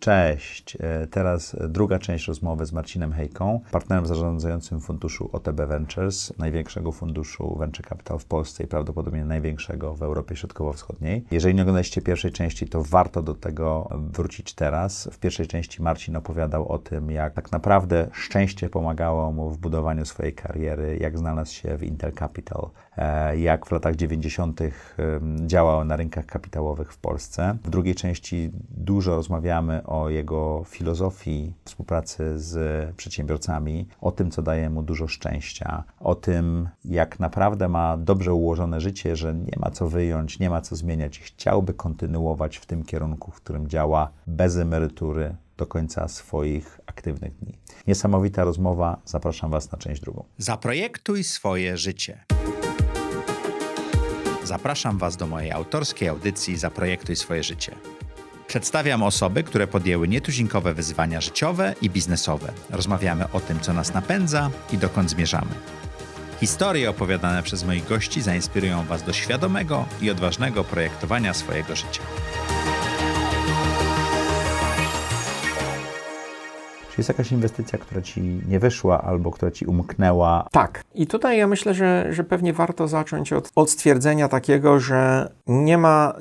Cześć. E, teraz druga część rozmowy z Marcinem Hejką, partnerem zarządzającym funduszu OTB Ventures, największego funduszu venture capital w Polsce i prawdopodobnie największego w Europie Środkowo-Wschodniej. Jeżeli nie oglądaliście pierwszej części, to warto do tego wrócić teraz. W pierwszej części Marcin opowiadał o tym, jak tak naprawdę szczęście pomagało mu w budowaniu swojej kariery, jak znalazł się w Intel Capital, e, jak w latach 90. działał na rynkach kapitałowych w Polsce. W drugiej części dużo rozmawiamy o jego filozofii współpracy z przedsiębiorcami, o tym, co daje mu dużo szczęścia, o tym, jak naprawdę ma dobrze ułożone życie, że nie ma co wyjąć, nie ma co zmieniać i chciałby kontynuować w tym kierunku, w którym działa bez emerytury do końca swoich aktywnych dni. Niesamowita rozmowa. Zapraszam Was na część drugą. Zaprojektuj swoje życie. Zapraszam Was do mojej autorskiej audycji Zaprojektuj swoje życie. Przedstawiam osoby, które podjęły nietuzinkowe wyzwania życiowe i biznesowe. Rozmawiamy o tym, co nas napędza i dokąd zmierzamy. Historie opowiadane przez moich gości zainspirują Was do świadomego i odważnego projektowania swojego życia. jest jakaś inwestycja, która ci nie wyszła albo która ci umknęła? Tak. I tutaj ja myślę, że, że pewnie warto zacząć od, od stwierdzenia takiego, że nie ma,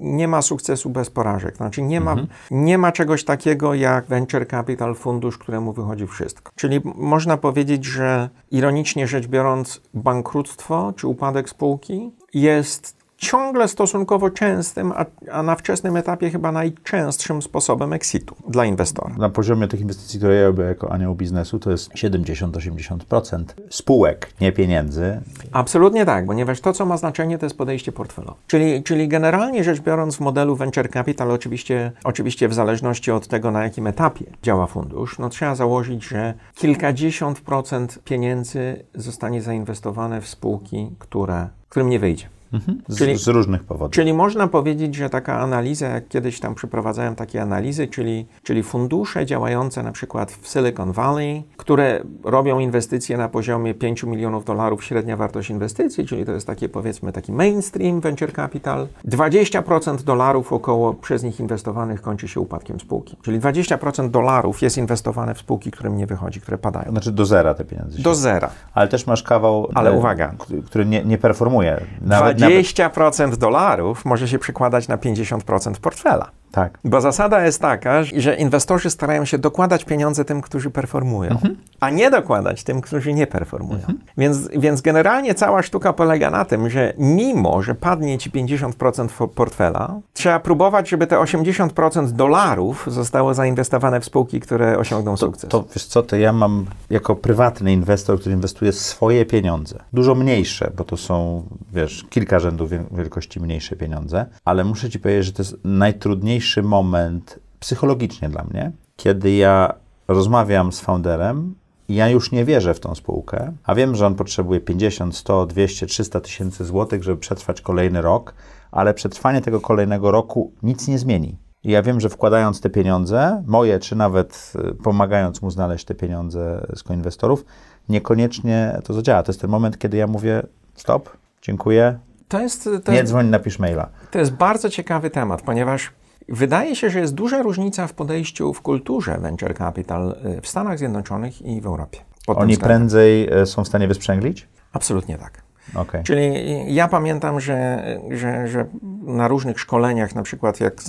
nie ma sukcesu bez porażek. Znaczy nie ma, mhm. nie ma czegoś takiego jak venture capital, fundusz, któremu wychodzi wszystko. Czyli można powiedzieć, że ironicznie rzecz biorąc, bankructwo czy upadek spółki jest ciągle stosunkowo częstym, a, a, na wczesnym etapie chyba najczęstszym sposobem exitu dla inwestora. Na poziomie tych inwestycji, które ja robię jako anioł biznesu, to jest 70-80% spółek, nie pieniędzy. Absolutnie tak, ponieważ to, co ma znaczenie, to jest podejście portfelowe. Czyli, czyli generalnie rzecz biorąc w modelu venture capital, oczywiście, oczywiście w zależności od tego, na jakim etapie działa fundusz, no trzeba założyć, że kilkadziesiąt procent pieniędzy zostanie zainwestowane w spółki, które, którym nie wyjdzie. Mhm. Z, czyli, z, różnych powodów. Czyli można powiedzieć, że taka analiza, jak kiedyś tam przeprowadzałem takie analizy, czyli, czyli fundusze działające na przykład w Silicon Valley, które robią inwestycje na poziomie 5 milionów dolarów średnia wartość inwestycji, czyli to jest takie powiedzmy taki mainstream venture capital. 20% dolarów około przez nich inwestowanych kończy się upadkiem spółki. Czyli 20% dolarów jest inwestowane w spółki, którym nie wychodzi, które padają. Znaczy do zera te pieniądze. Do zera. Ale też masz kawał, Ale e, uwaga. który nie, nie performuje. Nawet 20% dolarów może się przekładać na 50% portfela. Tak. Bo zasada jest taka, że inwestorzy starają się dokładać pieniądze tym, którzy performują, mhm. a nie dokładać tym, którzy nie performują. Mhm. Więc, więc generalnie cała sztuka polega na tym, że mimo, że padnie ci 50% portfela, trzeba próbować, żeby te 80% dolarów zostało zainwestowane w spółki, które osiągną to, sukces. To wiesz co, to ja mam jako prywatny inwestor, który inwestuje swoje pieniądze, dużo mniejsze, bo to są, wiesz, kilka rzędów wielkości mniejsze pieniądze, ale muszę ci powiedzieć, że to jest najtrudniejsze najtrudniejszy moment psychologicznie dla mnie, kiedy ja rozmawiam z founderem i ja już nie wierzę w tą spółkę, a wiem, że on potrzebuje 50, 100, 200, 300 tysięcy złotych, żeby przetrwać kolejny rok, ale przetrwanie tego kolejnego roku nic nie zmieni. I ja wiem, że wkładając te pieniądze, moje, czy nawet y, pomagając mu znaleźć te pieniądze z koinwestorów, niekoniecznie to zadziała. To jest ten moment, kiedy ja mówię: stop, dziękuję. To jest, to nie jest, dzwoń, napisz maila. To jest bardzo ciekawy temat, ponieważ Wydaje się, że jest duża różnica w podejściu w kulturze venture capital y, w Stanach Zjednoczonych i w Europie. Oni prędzej e, są w stanie wysprzęglić? Absolutnie tak. Okay. Czyli ja pamiętam, że, że, że na różnych szkoleniach, na przykład jak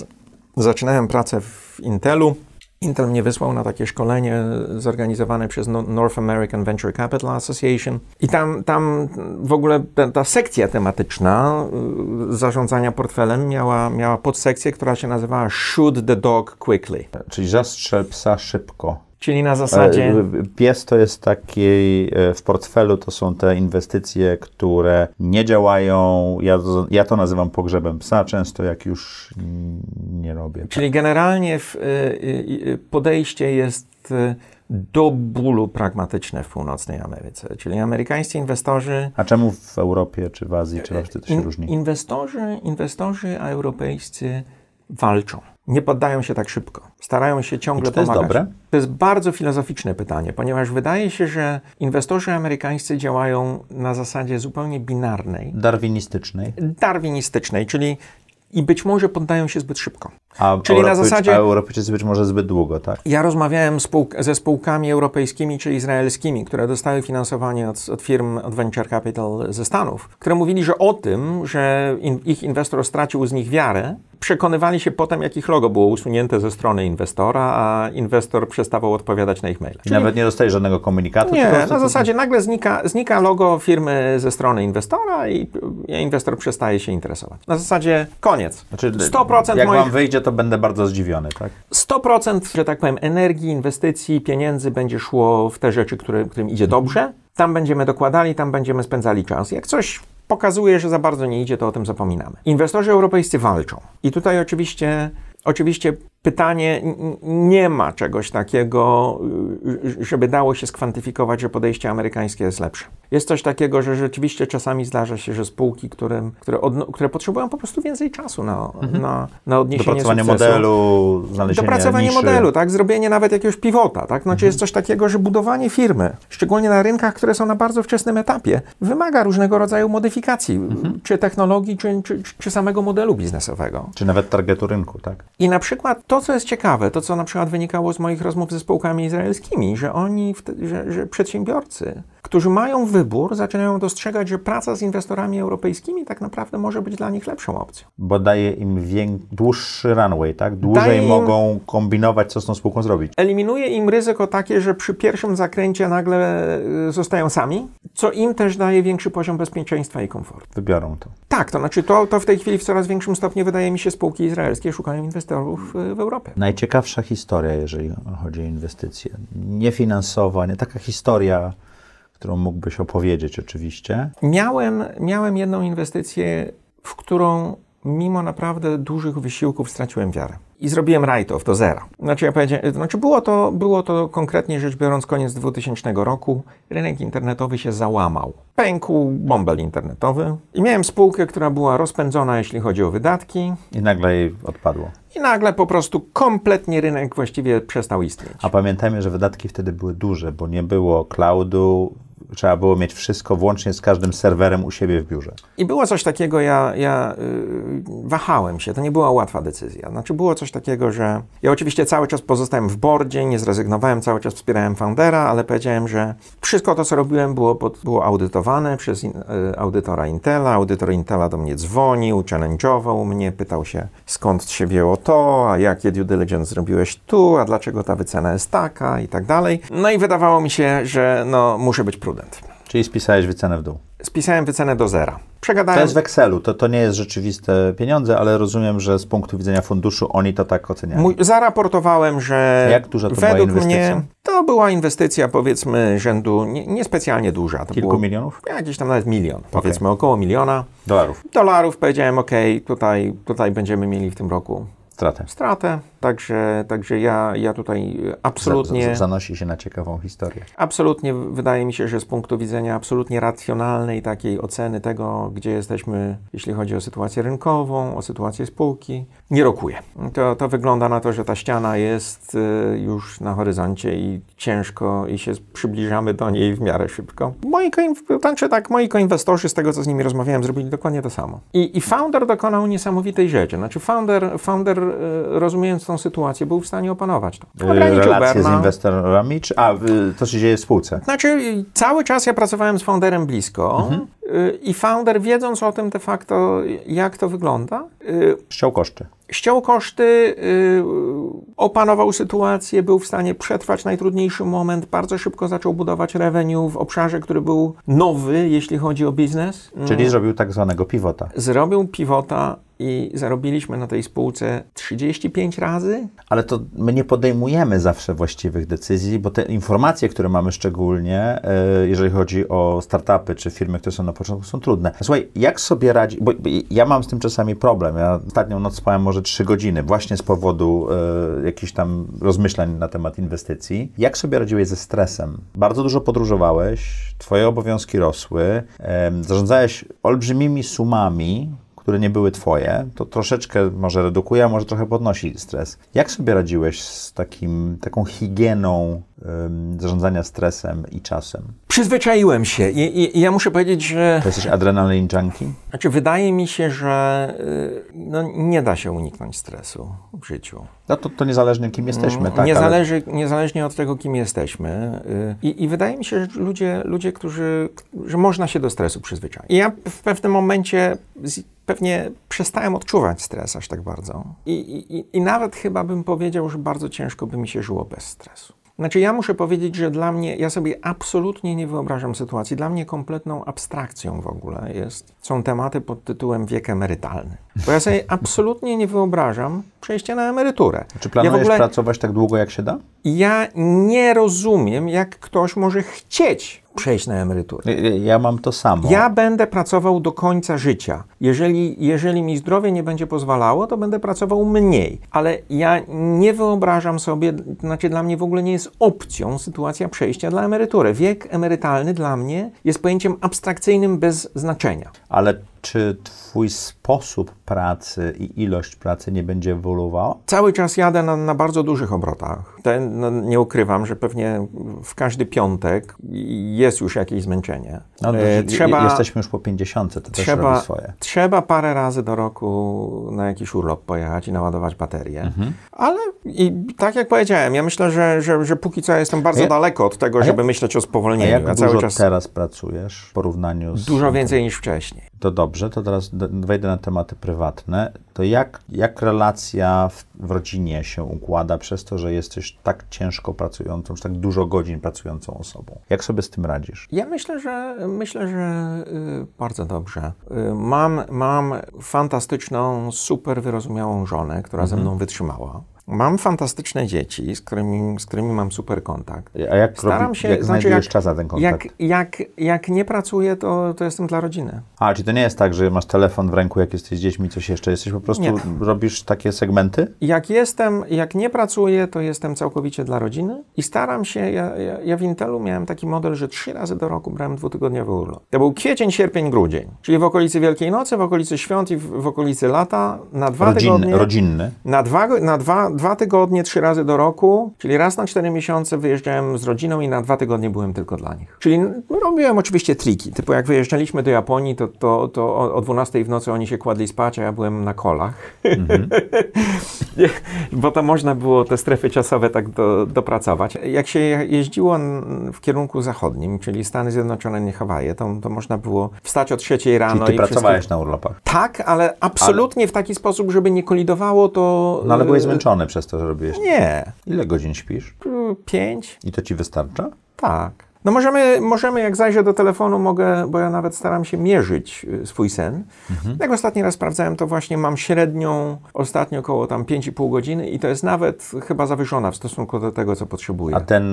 zaczynałem pracę w Intelu, Intel mnie wysłał na takie szkolenie zorganizowane przez no-, North American Venture Capital Association i tam, tam w ogóle ta, ta sekcja tematyczna y, zarządzania portfelem miała, miała podsekcję, która się nazywała Shoot the Dog Quickly. Czyli zastrzel psa szybko. Czyli na zasadzie. E, pies to jest taki, e, w portfelu to są te inwestycje, które nie działają. Ja to, ja to nazywam pogrzebem psa, często jak już nie robię. Czyli generalnie w, e, podejście jest do bólu pragmatyczne w północnej Ameryce. Czyli amerykańscy inwestorzy. A czemu w Europie, czy w Azji, czy w Afryce to się różni? Inwestorzy, inwestorzy europejscy walczą nie poddają się tak szybko. Starają się ciągle to pomagać. Jest dobre? To jest bardzo filozoficzne pytanie, ponieważ wydaje się, że inwestorzy amerykańscy działają na zasadzie zupełnie binarnej. Darwinistycznej. Darwinistycznej, czyli i być może poddają się zbyt szybko. A Czyli na Europejczy- zasadzie- A Europejczycy być może zbyt długo, tak? Ja rozmawiałem spółk- ze spółkami europejskimi czy izraelskimi, które dostały finansowanie od, od firm od Venture Capital ze Stanów, które mówili, że o tym, że in, ich inwestor stracił z nich wiarę, przekonywali się potem, jak ich logo było usunięte ze strony inwestora, a inwestor przestawał odpowiadać na ich maile. I nawet nie dostaje żadnego komunikatu? Nie, na zasadzie nagle znika, znika logo firmy ze strony inwestora i i inwestor przestaje się interesować. Na zasadzie koniec. Znaczy, 100% jak moich wam wyjdzie, to będę bardzo zdziwiony, tak? 100%, że tak powiem, energii, inwestycji, pieniędzy będzie szło w te rzeczy, które, którym idzie dobrze. Tam będziemy dokładali, tam będziemy spędzali czas. Jak coś pokazuje, że za bardzo nie idzie, to o tym zapominamy. Inwestorzy europejscy walczą. I tutaj oczywiście, oczywiście pytanie, nie ma czegoś takiego, y, żeby dało się skwantyfikować, że podejście amerykańskie jest lepsze. Jest coś takiego, że rzeczywiście czasami zdarza się, że spółki, którym, które, które potrzebują po prostu więcej czasu na, na, na odniesienie Dopracowanie sukcesu. modelu, znalezienie Dopracowanie niszy. modelu, tak? Zrobienie nawet jakiegoś pivota, tak? Znaczy Mhm. jest coś takiego, że budowanie firmy, szczególnie na rynkach, które są na bardzo wczesnym etapie, wymaga różnego rodzaju modyfikacji, Mhm. czy technologii, czy, czy, czy samego modelu biznesowego. Czy nawet targetu rynku, tak? I na przykład to, co jest ciekawe, to co na przykład wynikało z moich rozmów ze spółkami izraelskimi, że oni, że, że przedsiębiorcy, którzy mają wybór, zaczynają dostrzegać, że praca z inwestorami europejskimi tak naprawdę może być dla nich lepszą opcją. Bo daje im dłuższy runway, tak? Dłużej mogą kombinować, co z tą spółką zrobić. eliminuje im ryzyko takie, że przy pierwszym zakręcie nagle y, zostają sami, co im też daje większy poziom bezpieczeństwa i komfortu. Wybiorą to. Tak, to znaczy to, to w tej chwili w coraz większym stopniu wydaje mi się spółki izraelskie szukają inwestorów y, w Europie. Najciekawsza historia, jeżeli chodzi o inwestycje. Nie finansowa, nie taka historia, którą mógłbyś opowiedzieć oczywiście. Miałem, miałem jedną inwestycję, w którą mimo naprawdę dużych wysiłków straciłem wiarę. I zrobiłem write-off do zera. Znaczy, ja powiedziałem, znaczy było, to, było to konkretnie rzecz biorąc koniec 2000 roku. Rynek internetowy się załamał. Pękł bąbel internetowy. I miałem spółkę, która była rozpędzona, jeśli chodzi o wydatki. I nagle jej odpadło. I nagle po prostu kompletnie rynek właściwie przestał istnieć. A pamiętajmy, że wydatki wtedy były duże, bo nie było cloudu, trzeba było mieć wszystko włącznie z każdym serwerem u siebie w biurze. I było coś takiego, ja, ja y, wahałem się, to nie była łatwa decyzja. Znaczy było coś takiego, że ja oczywiście cały czas pozostałem w bordzie, nie zrezygnowałem, cały czas wspierałem foundera, ale powiedziałem, że wszystko to, co robiłem, było, było audytowane przez in, y, audytora Intela. Audytor Intela do mnie dzwonił, challenge'ował mnie, pytał się, skąd się wzięło to, a jakie due diligence zrobiłeś tu, a dlaczego ta wycena jest taka i tak dalej. No i wydawało mi się, że no, muszę być prudent. Czyli spisałeś wycenę w dół. Spisałem wycenę do zera. To Przegadałem... jest w Excelu, to, to nie jest rzeczywiste pieniądze, ale rozumiem, że z punktu widzenia funduszu oni to tak oceniają. Mój, zaraportowałem, że Jak duża to była według inwestycja? mnie to była inwestycja powiedzmy rzędu nie- niespecjalnie duża. To Kilku było milionów Jakieś tam nawet milion, powiedzmy około miliona dolarów. dolarów. Powiedziałem, ok, tutaj, tutaj będziemy mieli w tym roku Stratę. stratę, także, także ja, ja tutaj absolutnie... Zanosi się na ciekawą historię. Absolutnie wydaje mi się, że z punktu widzenia absolutnie racjonalnej takiej oceny tego, gdzie jesteśmy, jeśli chodzi o sytuację rynkową, o sytuację spółki, nie rokuje. To, to wygląda na to, że ta ściana jest y, już na horyzoncie i ciężko i się przybliżamy do niej w miarę szybko. Moi, znaczy tak, moi koinwestorzy, z tego co z nimi rozmawiałem, zrobili dokładnie to samo. I, i founder dokonał niesamowitej rzeczy. Znaczy founder, founder y, rozumiejąc tą sytuację, był w stanie opanować to. Ograniczył Relacje z inwestorami, czy, a to się dzieje w spółce. Znaczy, cały czas ja pracowałem z founderem blisko y, i founder, wiedząc o tym de facto, jak to wygląda, y, Ściął koszty. ściął koszty, y, opanował sytuację, był w stanie przetrwać najtrudniejszy moment, bardzo szybko zaczął budować revenue w obszarze, który był nowy, jeśli chodzi o biznes. Czyli zrobił tak zwanego pivota. Zrobił pivota i zarobiliśmy na tej spółce 35 razy. Ale to my nie podejmujemy zawsze właściwych decyzji, bo te informacje, które mamy szczególnie, e, jeżeli chodzi o startupy czy firmy, które są na początku, są trudne. Słuchaj, jak sobie radzi, bo ja mam z tym czasami problem. Ja ostatnią noc spałem może 3 godziny, właśnie z powodu e, jakichś tam rozmyślań na temat inwestycji. Jak sobie radziłeś ze stresem? Bardzo dużo podróżowałeś, twoje obowiązki rosły, em, zarządzałeś olbrzymimi sumami, które nie były twoje, to troszeczkę może redukuje, a może trochę podnosi stres. Jak sobie radziłeś z takim, taką higieną ym, zarządzania stresem i czasem? Przyzwyczaiłem się i, i, i ja muszę powiedzieć, że To jesteś adrenalin junkie? znaczy, wydaje mi się, że y, no, nie da się uniknąć stresu w życiu. No to, to niezależnie kim jesteśmy, tak? nie ale- niezależnie od tego, kim jesteśmy. y, I, I wydaje mi się, że ludzie, ludzie którzy, że można się do stresu przyzwyczaić. I ja w pewnym momencie z, pewnie przestałem odczuwać stres aż tak bardzo. I, i, I nawet chyba bym powiedział, że bardzo ciężko by mi się żyło bez stresu. Znaczy, ja muszę powiedzieć, że dla mnie, ja sobie absolutnie nie wyobrażam sytuacji. Dla mnie kompletną abstrakcją w ogóle jest, są tematy pod tytułem wiek emerytalny. Bo ja sobie absolutnie nie wyobrażam przejścia na emeryturę. Czy planujesz ja ogóle, pracować tak długo, jak się da? ja nie rozumiem, jak ktoś może chcieć przejść na emeryturę. Ja- mam to samo. Ja będę pracował do końca życia. Jeżeli, jeżeli mi zdrowie nie będzie pozwalało, to będę pracował mniej. Ale ja nie wyobrażam sobie, znaczy dla mnie w ogóle nie jest opcją sytuacja przejścia dla emerytury. Wiek emerytalny dla mnie jest pojęciem abstrakcyjnym bez znaczenia. Ale czy twój sposób pracy i ilość pracy nie będzie ewoluowała? Cały czas jadę na, na bardzo dużych obrotach. Ten, no, nie ukrywam, że pewnie w każdy piątek jest już jakieś zmęczenie. No, E, trzeba... Jesteśmy już po 50, to też robi trzeba, swoje. trzeba parę razy do roku na jakiś urlop pojechać i naładować baterię. Mhm. Ale i tak jak powiedziałem, ja myślę, że, że, że póki co jestem bardzo A ja- daleko od tego, a ja- żeby myśleć o A spowolnieniu. jak Ja dużo czas teraz pracujesz w porównaniu z... dużo więcej niż wcześniej. To dobrze, to teraz wejdę na tematy prywatne. To jak, jak relacja w, w rodzinie się układa przez to, że jesteś tak ciężko pracującą, czy tak dużo godzin pracującą osobą? Jak sobie z tym radzisz? Ja myślę, że myślę, że y, bardzo dobrze. Y, mam, mam fantastyczną, super wyrozumiałą żonę, która Mhm. ze mną wytrzymała. Mam fantastyczne dzieci, z którymi, z którymi mam super kontakt. A jak, Staram robi, się, jak znaczy znajdujesz jak- czas na ten kontakt? Jak, jak, jak nie pracuję, to, to jestem dla rodziny. A, czyli to nie jest tak, że masz telefon w ręku, jak jesteś z dziećmi, coś jeszcze. Jesteś po prostu, Nie. robisz takie segmenty? Jak jestem, jak nie pracuję, to jestem całkowicie dla rodziny i staram się, ja, ja, ja w Intelu miałem taki model, że trzy razy do roku brałem dwutygodniowy urlop. To był kwiecień, sierpień, grudzień, czyli w okolicy Wielkiej Nocy, w okolicy świąt i w, w okolicy lata, na dwa Rodzinny, tygodnie. rodzinny. Na, dwa, na dwa, dwa tygodnie, trzy razy do roku, czyli raz na cztery miesiące wyjeżdżałem z rodziną i na dwa tygodnie byłem tylko dla nich. Czyli n- robiłem oczywiście triki, typu jak wyjeżdżaliśmy do Japonii, to, to, to o, o 12 w nocy oni się kładli spać, a ja byłem na kolach. Bo to można było te strefy czasowe tak do, dopracować. Jak się je- jeździło w kierunku zachodnim, czyli Stany Zjednoczone, nie Hawaje, to, to można było wstać o trzeciej rano Czyli ty i pracowałeś na urlopach. tak, ale absolutnie w taki sposób, żeby nie kolidowało to... No ale byłeś y, zmęczony przez to, że robiłeś. Nie. Ile godzin śpisz? Y, Pięć? I to ci wystarcza? Tak. No możemy, możemy, jak zajrzę do telefonu, mogę, bo ja nawet staram się mierzyć y, swój sen. Jak ostatni raz sprawdzałem, to właśnie mam średnią ostatnio około tam 5,5 godziny i to jest nawet chyba zawyżona w stosunku do tego, co potrzebuję. A ten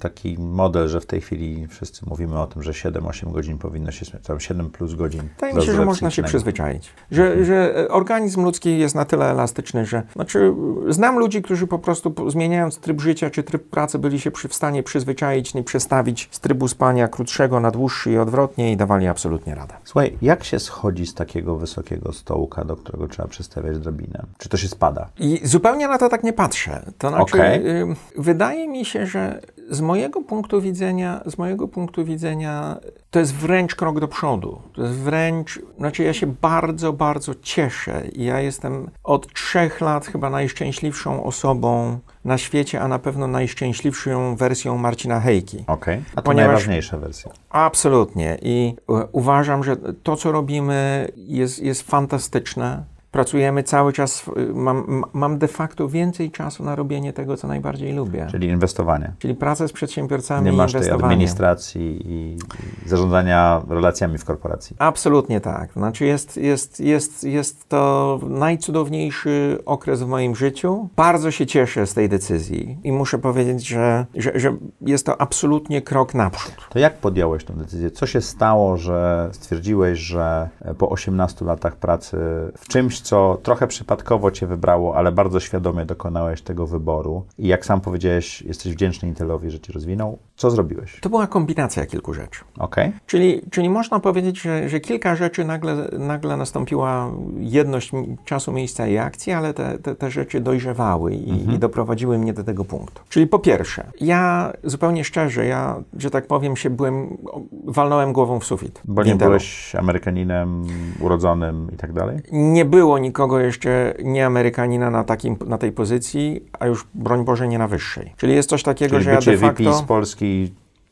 taki model, że w tej chwili wszyscy mówimy o tym, że 7-8 godzin powinno się spać, tam 7 plus godzin. Wydaje mi się, że można się przyzwyczaić. Że, że organizm ludzki jest na tyle elastyczny, że. Znaczy, znam ludzi, którzy po prostu zmieniając tryb życia czy tryb pracy, byli się przy, w stanie przyzwyczaić i przestawić z trybu spania krótszego na dłuższy i odwrotnie i dawali absolutnie radę. Słuchaj, jak się schodzi z takiego wysokiego stołka, do którego trzeba przestawiać drabinę? Czy to się spada? I zupełnie na to tak nie patrzę. To znaczy, Okej. y, wydaje mi się, że z mojego punktu widzenia, z mojego punktu widzenia, to jest wręcz krok do przodu. To jest wręcz, znaczy ja się bardzo, bardzo cieszę. I Ja jestem od trzech lat chyba najszczęśliwszą osobą na świecie, a na pewno najszczęśliwszą wersją Marcina Hejki. Okej. A to Ponieważ- najważniejsza wersja. Absolutnie. I uważam, że to, co robimy, jest, jest fantastyczne. Pracujemy cały czas, mam, mam de facto więcej czasu na robienie tego, co najbardziej lubię. Czyli inwestowanie. Czyli pracę z przedsiębiorcami Nie masz tej administracji i, i zarządzania relacjami w korporacji. Absolutnie tak. Znaczy jest, jest, jest, jest to najcudowniejszy okres w moim życiu. Bardzo się cieszę z tej decyzji i muszę powiedzieć, że, że, że jest to absolutnie krok naprzód. To jak podjąłeś tę decyzję? Co się stało, że stwierdziłeś, że po 18 latach pracy w czymś, co trochę przypadkowo cię wybrało, ale bardzo świadomie dokonałeś tego wyboru i jak sam powiedziałeś, jesteś wdzięczny Intelowi, że cię rozwinął. Co zrobiłeś? To była kombinacja kilku rzeczy. Okej? Czyli, czyli można powiedzieć, że, że kilka rzeczy nagle, nagle nastąpiła jedność czasu, miejsca i akcji, ale te, te, te rzeczy dojrzewały i, i doprowadziły mnie do tego punktu. Czyli po pierwsze, ja zupełnie szczerze, ja, że tak powiem, się byłem, walnąłem głową w sufit. Bo nie Intelu. byłeś Amerykaninem urodzonym i tak dalej? Nie było nikogo jeszcze nie Amerykanina na, takim, na tej pozycji, a już broń Boże nie na wyższej. Czyli jest coś takiego, Czyli że ja de facto... VP z Polski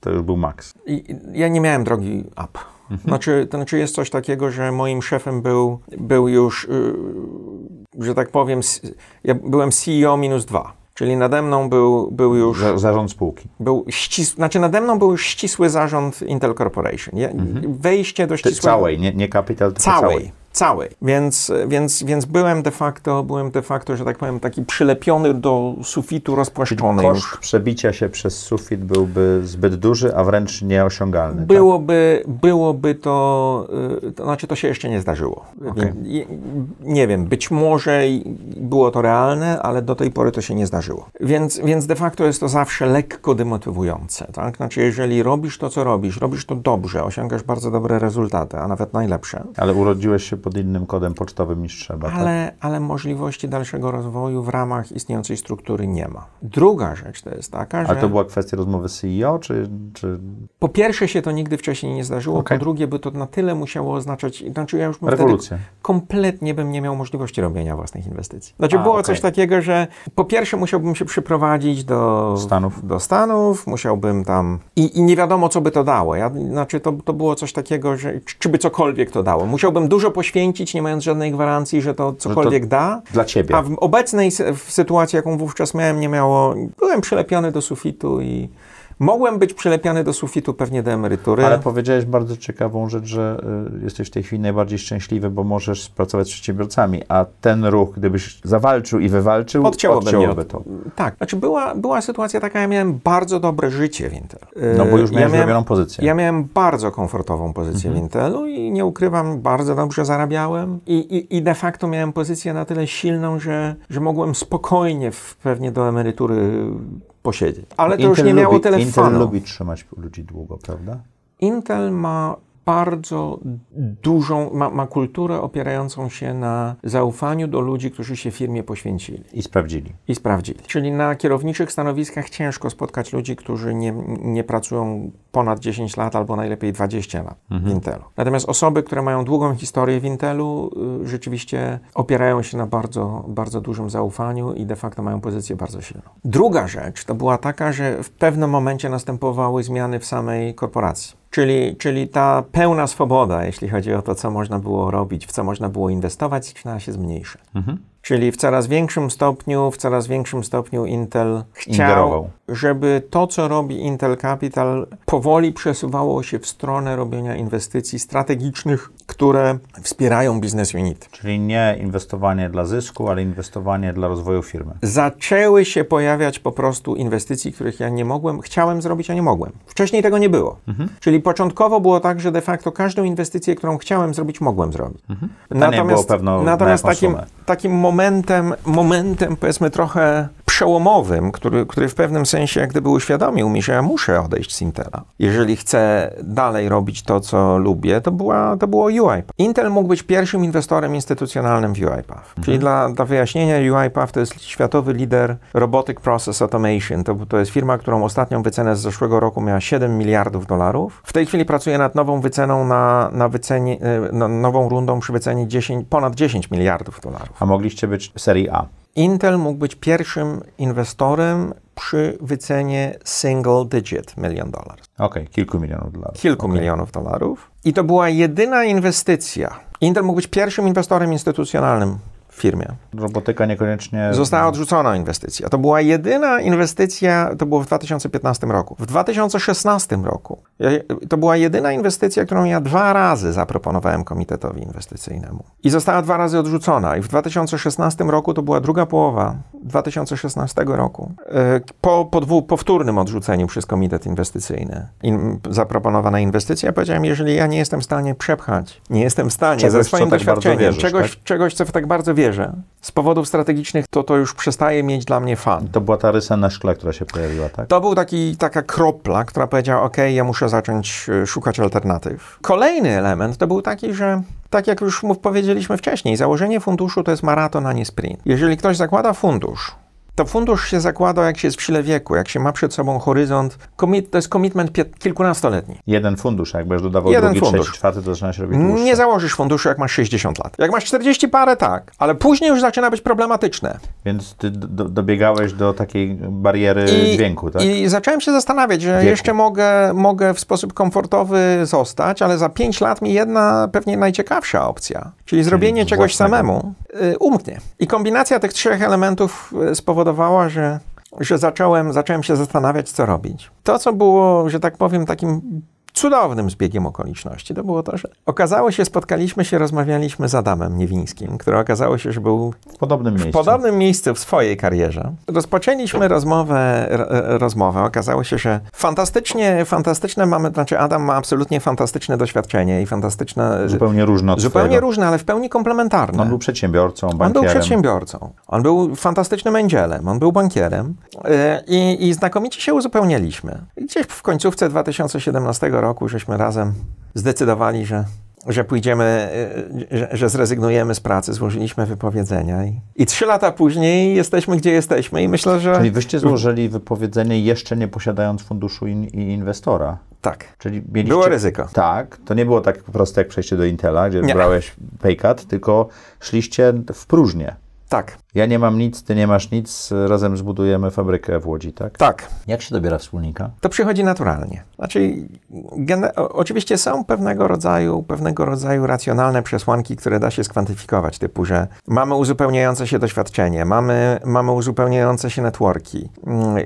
to już był maks. I, ja nie miałem drogi up. Znaczy, to znaczy jest coś takiego, że moim szefem był, był już, yy, że tak powiem, ja byłem CEO minus dwa. Czyli nade mną był, był już, Za, zarząd spółki. był ścis, znaczy nade mną był już ścisły zarząd Intel Corporation. Ja, Wejście do Ty, ścisłego... całej, nie, nie Capital, Całej. całej. Całej. Więc, więc, więc byłem de facto, byłem de facto, że tak powiem, taki przylepiony do sufitu rozpłaszczony już. Koszt przebicia się przez sufit byłby zbyt duży, a wręcz nieosiągalny. tak? Byłoby, byłoby to, y, to znaczy to się jeszcze nie zdarzyło. Okej. I- Nie wiem, być może było to realne, ale do tej pory to się nie zdarzyło. Więc, więc de facto jest to zawsze lekko demotywujące. Tak? Znaczy, jeżeli robisz to, co robisz, robisz to dobrze, osiągasz bardzo dobre rezultaty, a nawet najlepsze, Ale urodziłeś się pod innym kodem pocztowym niż trzeba. tak? ale, ale możliwości dalszego rozwoju w ramach istniejącej struktury nie ma. Druga rzecz to jest taka, że... Ale to była kwestia rozmowy z CEO, czy, czy Po pierwsze się to nigdy wcześniej nie zdarzyło, Okej. po drugie by to na tyle musiało oznaczać, znaczy ja już rewolucja? kompletnie bym nie miał możliwości robienia własnych inwestycji. Znaczy A, było okej. coś takiego, że po pierwsze musiałbym się przyprowadzić do Stanów. do Stanów musiałbym tam i, i nie wiadomo co by to dało. Ja, znaczy to, to było coś takiego, że czy, czy by cokolwiek to dało. Musiałbym dużo poświęcić, nie mając żadnej gwarancji, że to cokolwiek da. Dla ciebie. A w obecnej w sytuacji, jaką wówczas miałem, nie miało. Byłem przylepiony do sufitu i mogłem być przylepiony do sufitu pewnie do emerytury. Ale powiedziałeś bardzo ciekawą rzecz, że y, jesteś w tej chwili najbardziej szczęśliwy, bo możesz pracować z przedsiębiorcami, a ten ruch, gdybyś zawalczył i wywalczył, odcięłoby mnie to. Tak, znaczy była, była sytuacja taka, ja miałem bardzo dobre życie w Intel. No bo już Yy, miałeś ja miałem, pozycję. ja miałem bardzo komfortową pozycję Mhm. w Intelu i nie ukrywam, bardzo dobrze zarabiałem i, i, i de facto miałem pozycję na tyle silną, że, że mogłem spokojnie w, pewnie do emerytury posiedzieć. Ale to już Intel nie miało lubi, tyle Intel fanu. lubi trzymać ludzi długo, prawda? Intel ma bardzo dużą, ma, ma kulturę opierającą się na zaufaniu do ludzi, którzy się firmie poświęcili I sprawdzili. i sprawdzili. Czyli na kierowniczych stanowiskach ciężko spotkać ludzi, którzy nie, nie pracują ponad 10 lat albo najlepiej 20 lat w Intelu. Natomiast osoby, które mają długą historię w Intelu, y, rzeczywiście opierają się na bardzo, bardzo dużym zaufaniu i de facto mają pozycję bardzo silną. Druga rzecz to była taka, że w pewnym momencie następowały zmiany w samej korporacji. Czyli, czyli ta pełna swoboda, jeśli chodzi o to, co można było robić, w co można było inwestować, zaczynała się zmniejszać. Czyli w coraz większym stopniu, w coraz większym stopniu Intel chciał, Ingerował. żeby to, co robi Intel Capital, powoli przesuwało się w stronę robienia inwestycji strategicznych, które wspierają business unit. Czyli nie inwestowanie dla zysku, ale inwestowanie dla rozwoju firmy. Zaczęły się pojawiać po prostu inwestycji, których ja nie mogłem, chciałem zrobić, a nie mogłem. Wcześniej tego nie było. Czyli początkowo było tak, że de facto każdą inwestycję, którą chciałem zrobić, mogłem zrobić. Na natomiast jaką takim, takim momentem, momentem powiedzmy trochę przełomowym, który, który w pewnym sensie jak gdyby uświadomił mi, że ja muszę odejść z Intela. Jeżeli chcę dalej robić to, co lubię, to, była, to było UiPath. Intel mógł być pierwszym inwestorem instytucjonalnym w UiPath. Czyli dla, dla wyjaśnienia UiPath to jest światowy lider Robotic Process Automation. To, to jest firma, którą ostatnią wycenę z zeszłego roku miała 7 miliardów dolarów. W tej chwili pracuje nad nową wyceną na, na wycenie, e, no, nową rundą przy wycenie 10, ponad 10 miliardów dolarów. A mogliście być serii A. Intel mógł być pierwszym inwestorem przy wycenie single digit million dollars. Okej, kilku milionów dolarów. Kilku Okej. milionów dolarów. I to była jedyna inwestycja. Intel mógł być pierwszym inwestorem instytucjonalnym w firmie. Robotyka niekoniecznie... Została odrzucona inwestycja. To była jedyna inwestycja, to było w 2015 roku. W 2016 roku to była jedyna inwestycja, którą ja dwa razy zaproponowałem komitetowi inwestycyjnemu. I została dwa razy odrzucona. I w 2016 roku to była druga połowa 2016 roku. E, Po, po dwu, powtórnym odrzuceniu przez komitet inwestycyjny in, zaproponowana inwestycja, ja powiedziałem, jeżeli ja nie jestem w stanie przepchać, nie jestem w stanie Czegoś, ze swoim tak doświadczeniem, wierzysz, czegoś, czegoś, co w tak bardzo wierzę, z powodów strategicznych, to to już przestaje mieć dla mnie fan. To była ta rysa na szkle, która się pojawiła, tak? To był taki, taka kropla, która powiedziała, ok, ja muszę zacząć e, szukać alternatyw. Kolejny element to był taki, że tak jak już powiedzieliśmy wcześniej, założenie funduszu to jest maraton, a nie sprint. Jeżeli ktoś zakłada fundusz, to fundusz się zakłada, jak się jest w sile wieku, jak się ma przed sobą horyzont. Commit, to jest commitment kilkunastoletni. Jeden fundusz, jak będziesz dodawał Jeden drugi, fundusz. trzeci, czwarty, to zaczyna się robić dłuższe. Nie założysz funduszu, jak masz 60 lat. Jak masz 40 parę, tak, ale później już zaczyna być problematyczne. Więc ty do, dobiegałeś do takiej bariery dźwięku, tak? I zacząłem się zastanawiać, że Wieku. jeszcze mogę, mogę w sposób komfortowy zostać, ale za 5 lat mi jedna pewnie najciekawsza opcja, czyli zrobienie czegoś własnego. samemu, y, umknie. I kombinacja tych trzech elementów y, spowodowała, że, że zacząłem, zacząłem się zastanawiać, co robić. To, co było, że tak powiem, takim cudownym zbiegiem okoliczności, to było to, że okazało się, spotkaliśmy się, rozmawialiśmy z Adamem Niewińskim, który okazało się, że był W podobnym miejscu. w podobnym miejscu w swojej karierze. Rozpoczęliśmy rozmowę, ro- e, rozmowę. Okazało się, że fantastycznie, fantastyczne mamy, znaczy Adam ma absolutnie fantastyczne doświadczenie i fantastyczne... Zupełnie różne od Zupełnie twojego. różne, ale w pełni komplementarne. On był przedsiębiorcą, bankierem. On był przedsiębiorcą. On był fantastycznym angielem. On był bankierem. E, I, i znakomicie się uzupełnialiśmy. Gdzieś w końcówce 2017 roku żeśmy razem zdecydowali, że, że pójdziemy, e, że, że zrezygnujemy z pracy. Złożyliśmy wypowiedzenia. I, I trzy lata później jesteśmy, gdzie jesteśmy. I myślę, że... Czyli wyście złożyli wypowiedzenie jeszcze nie posiadając funduszu in, i inwestora. Tak. Czyli mieliście... Było ryzyko. Tak, to nie było tak proste jak przejście do Intela, gdzie Nie. brałeś pay cut, tylko szliście w próżnię. Tak. Ja nie mam nic, ty nie masz nic, razem zbudujemy fabrykę w Łodzi, tak? Tak. Jak się dobiera wspólnika? To przychodzi naturalnie. Znaczy, oczywiście są pewnego rodzaju, pewnego rodzaju racjonalne przesłanki, które da się skwantyfikować, typu, że mamy uzupełniające się doświadczenie, mamy, mamy uzupełniające się networki, mm,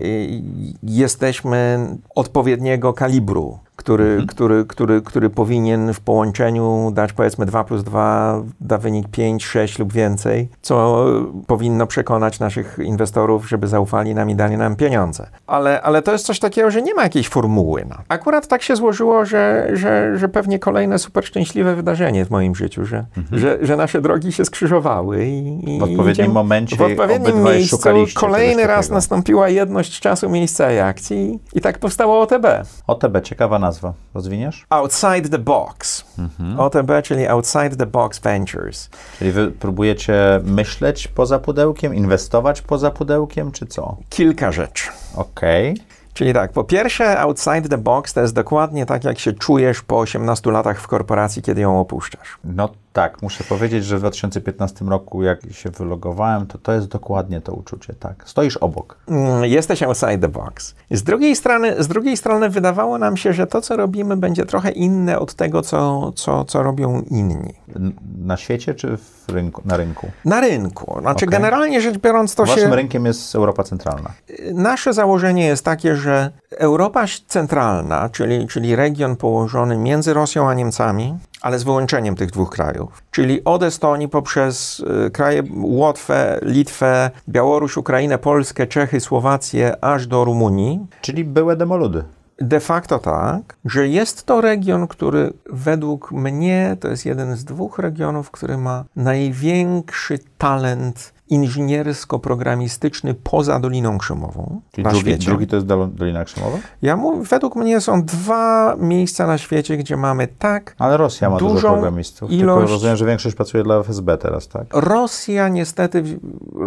jesteśmy odpowiedniego kalibru. Który, który, który, który powinien w połączeniu dać powiedzmy 2 plus 2 da wynik 5, 6 lub więcej, co powinno przekonać naszych inwestorów, żeby zaufali nam i dali nam pieniądze. Ale, ale to jest coś takiego, że nie ma jakiejś formuły. Na. Akurat tak się złożyło, że, że, że pewnie kolejne super szczęśliwe wydarzenie w moim życiu, że, że, że nasze drogi się skrzyżowały. I, i W odpowiednim idziemy- momencie W odpowiednim miejscu kolejny raz nastąpiła jedność czasu, miejsca i akcji i tak powstało OTB. OTB, ciekawa nazwa. Rozwiniesz? Outside the Box. Mhm. OTB, czyli Outside the Box Ventures. Czyli wy próbujecie myśleć poza pudełkiem, inwestować poza pudełkiem, czy co? Kilka rzeczy. Okej. Czyli tak, po pierwsze, outside the box to jest dokładnie tak, jak się czujesz po 18 latach w korporacji, kiedy ją opuszczasz. No tak, muszę powiedzieć, że w 2015 roku, jak się wylogowałem, to to jest dokładnie to uczucie, tak. Stoisz obok. Mm, Jesteś outside the box. Z drugiej, strony, z drugiej strony wydawało nam się, że to, co robimy, będzie trochę inne od tego, co, co, co robią inni. Na świecie czy w rynku, na rynku? Na rynku. Znaczy, Okej. generalnie rzecz biorąc, to Waszym się... rynkiem jest Europa Centralna. Nasze założenie jest takie, że Europa centralna, czyli, czyli region położony między Rosją a Niemcami, ale z wyłączeniem tych dwóch krajów, czyli od Estonii poprzez y, kraje Łotwę, Litwę, Białoruś, Ukrainę, Polskę, Czechy, Słowację, aż do Rumunii. Czyli były demoludy. De facto tak, że jest to region, który według mnie to jest jeden z dwóch regionów, który ma największy talent inżyniersko-programistyczny poza Doliną Krzymową Czyli na drugi, świecie. drugi to jest Dol- Dolina Krzemowa? Ja według mnie są dwa miejsca na świecie, gdzie mamy tak. Ale Rosja ma dużo programistów. Tylko ilość- rozumiem, że większość pracuje dla FSB teraz, tak? Rosja niestety,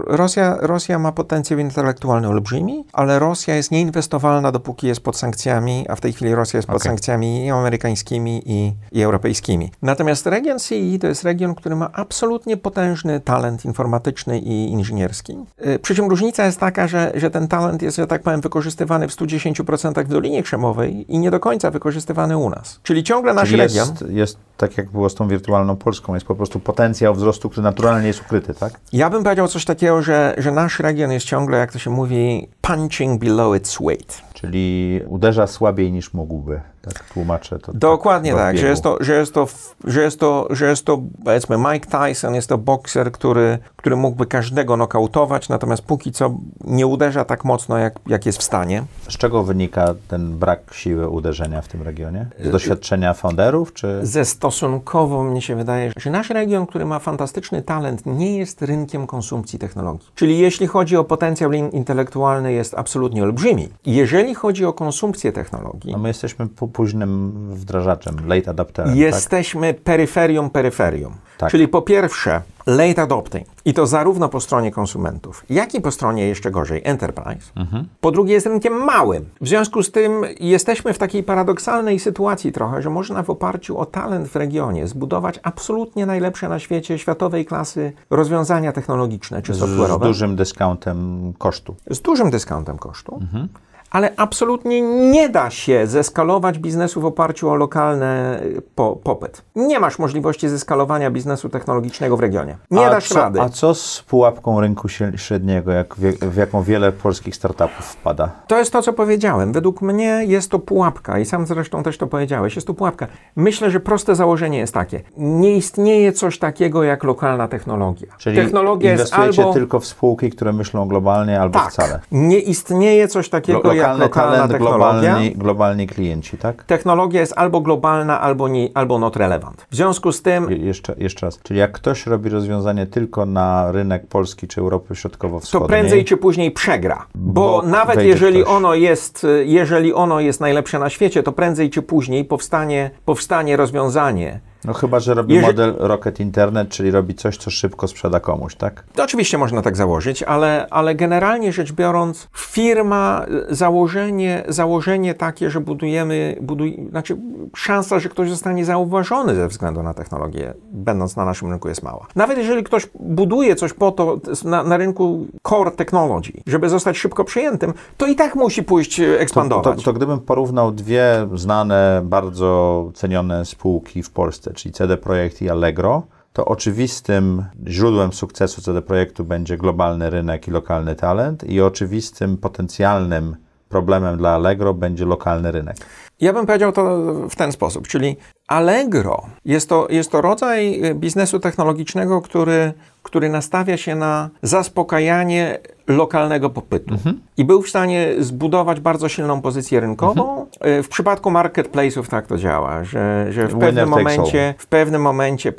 Rosja, Rosja ma potencjał intelektualny olbrzymi, ale Rosja jest nieinwestowalna, dopóki jest pod sankcjami, a w tej chwili Rosja jest pod Okej. sankcjami i amerykańskimi, i, i europejskimi. Natomiast region CEE to jest region, który ma absolutnie potężny talent informatyczny i i inżynierski. Y, Przy czym różnica jest taka, że, że ten talent jest, że tak powiem, wykorzystywany w 110% w Dolinie Krzemowej i nie do końca wykorzystywany u nas. Czyli ciągle nasz Czyli region... jest, jest tak, jak było z tą wirtualną Polską, jest po prostu potencjał wzrostu, który naturalnie jest ukryty, tak? Ja bym powiedział coś takiego, że, że nasz region jest ciągle, jak to się mówi, punching below its weight. Czyli uderza słabiej niż mógłby, tak tłumaczę to. Dokładnie tak, tak, że jest, to, że, jest to, że, jest to, że jest to, powiedzmy, Mike Tyson jest to bokser, który, który mógłby każdego nokautować, natomiast póki co nie uderza tak mocno, jak, jak jest w stanie. Z czego wynika ten brak siły uderzenia w tym regionie? Z doświadczenia founderów, czy... Ze stosunkowo, mnie się wydaje, że nasz region, który ma fantastyczny talent, nie jest rynkiem konsumpcji technologii. Czyli jeśli chodzi o potencjał in- intelektualny, jest absolutnie olbrzymi. Jeżeli chodzi o konsumpcję technologii, No my jesteśmy późnym wdrażaczem, late adapterem, tak? Jesteśmy peryferium peryferium. Tak. Czyli po pierwsze late adopting i to zarówno po stronie konsumentów, jak i po stronie jeszcze gorzej enterprise. Mhm. Po drugie jest rynkiem małym. W związku z tym jesteśmy w takiej paradoksalnej sytuacji trochę, że można w oparciu o talent w regionie zbudować absolutnie najlepsze na świecie światowej klasy rozwiązania technologiczne czy Z, z software'owe dużym dyskontem kosztu. z dużym dyskontem kosztu, Mhm. Ale absolutnie nie da się zeskalować biznesu w oparciu o lokalny po, popyt. Nie masz możliwości zeskalowania biznesu technologicznego w regionie. Nie a dasz co, rady. A co z pułapką rynku średni- średniego, jak, w, w jaką wiele polskich startupów wpada? To jest to, co powiedziałem. Według mnie jest to pułapka i sam zresztą też to powiedziałeś. Jest to pułapka. Myślę, że proste założenie jest takie. Nie istnieje coś takiego jak lokalna technologia. Czyli Technologia jest inwestujecie albo... tylko w spółki, które myślą globalnie, albo tak, wcale. nie istnieje coś takiego Lo- jak lokalny lokalna talent, technologia. globalni, globalni klienci, tak? Technologia jest albo globalna, albo, nie, albo not relevant. W związku z tym Je- Jeszcze, jeszcze raz. Czyli jak ktoś robi rozwiązanie tylko na rynek Polski czy Europy to Środkowo-Wschodniej, prędzej czy później przegra. Bo, Bo nawet jeżeli ktoś. ono, jest, jeżeli ono jest najlepsze na świecie, to prędzej czy później powstanie, powstanie rozwiązanie. No chyba, że robi Jeże- model Rocket Internet, czyli robi coś, co szybko sprzeda komuś, tak? To oczywiście można tak założyć, ale, ale generalnie rzecz biorąc, firma, y, założenie, założenie takie, że budujemy, buduj, znaczy szansa, że ktoś zostanie zauważony ze względu na technologię, będąc na naszym rynku jest mała. Nawet jeżeli ktoś buduje coś po to na, na rynku core technology, żeby zostać szybko przyjętym, to i tak musi pójść y, To, ekspandować. to, to gdybym porównał dwie znane, bardzo cenione spółki w Polsce, czyli CD Projekt i Allegro, to oczywistym źródłem sukcesu CD Projektu będzie globalny rynek i lokalny talent i oczywistym potencjalnym problemem dla Allegro będzie lokalny rynek. Ja bym powiedział to w ten sposób, czyli Allegro jest to, jest to rodzaj y, biznesu technologicznego, który, który nastawia się na zaspokajanie lokalnego popytu i był w stanie zbudować bardzo silną pozycję rynkową. Y, W przypadku marketplace'ów tak to działa, że, że w pewnym momencie, w pewnym momencie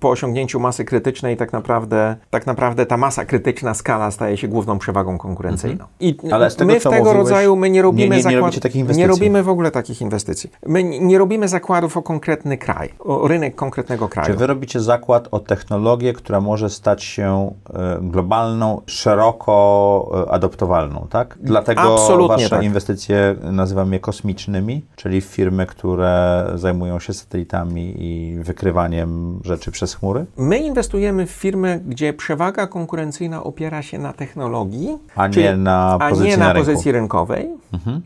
po osiągnięciu masy krytycznej tak naprawdę, tak naprawdę ta masa krytyczna skala staje się główną przewagą konkurencyjną. I Ale z tego, my w tego mówiłeś, rodzaju my nie robimy nie- nie- nie zakład-. Nie robimy w ogóle takich inwestycji. My nie robimy zakładów o konkretny kraj, o rynek konkretnego kraju. Czy wy robicie zakład o technologię, która może stać się e, globalną, szeroko e, adoptowalną, tak? Dlatego Absolutnie wasze tak. inwestycje nazywam je kosmicznymi, czyli firmy, które zajmują się satelitami i wykrywaniem rzeczy przez chmury, My inwestujemy w firmy, gdzie przewaga konkurencyjna opiera się na technologii, a czyli- nie na pozycji nie na, na. Mhm. pozycji rynkowej,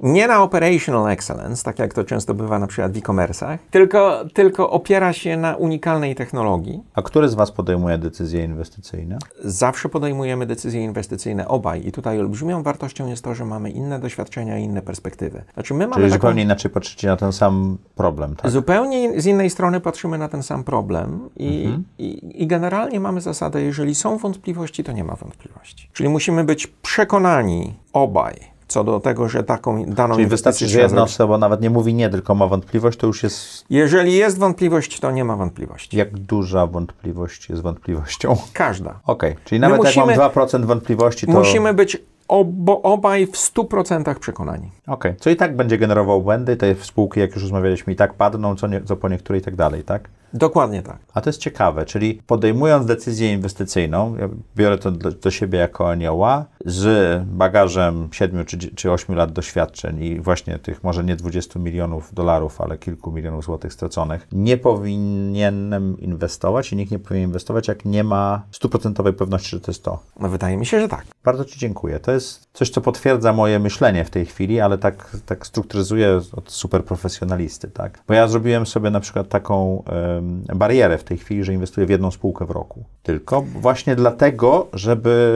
nie na operational excellence, tak jak to często bywa na przykład w e-commerce'ach, tylko, tylko opiera się na unikalnej technologii. A który z was podejmuje decyzje inwestycyjne? Zawsze podejmujemy decyzje inwestycyjne obaj i tutaj olbrzymią wartością jest to, że mamy inne doświadczenia i inne perspektywy. Znaczy my mamy Czyli taką... zupełnie inaczej patrzycie na ten sam problem, tak? Zupełnie z innej strony patrzymy na ten sam problem i, Mhm. i, i generalnie mamy zasadę, jeżeli są wątpliwości, to nie ma wątpliwości. Czyli musimy być przekonani obaj co do tego, że taką daną Czyli inwestycję wystarczy, że jedna osoba nawet nie mówi nie, tylko ma wątpliwość, to już jest... Jeżeli jest wątpliwość, to nie ma wątpliwości. Jak duża wątpliwość jest wątpliwością? Każda. Okej, czyli nawet jak musimy- mam 2% wątpliwości, to... Musimy być obo, obaj w 100% przekonani. Okej, co i tak będzie generował błędy, te spółki, jak już rozmawialiśmy, i tak padną, co, nie, co po niektóre i tak dalej, tak? Dokładnie tak. A to jest ciekawe, czyli podejmując decyzję inwestycyjną, ja biorę to do, do siebie jako anioła, z bagażem 7 czy, czy 8 lat doświadczeń i właśnie tych może nie 20 milionów dolarów, ale kilku milionów złotych straconych, nie powinienem inwestować i nikt nie powinien inwestować, jak nie ma stuprocentowej pewności, że to jest to. No wydaje mi się, że tak. Bardzo Ci dziękuję. To jest coś, co potwierdza moje myślenie w tej chwili, ale tak, tak strukturyzuję od super profesjonalisty, tak? Bo ja zrobiłem sobie na przykład taką em, barierę w tej chwili, że inwestuję w jedną spółkę w roku. Tylko właśnie dlatego, żeby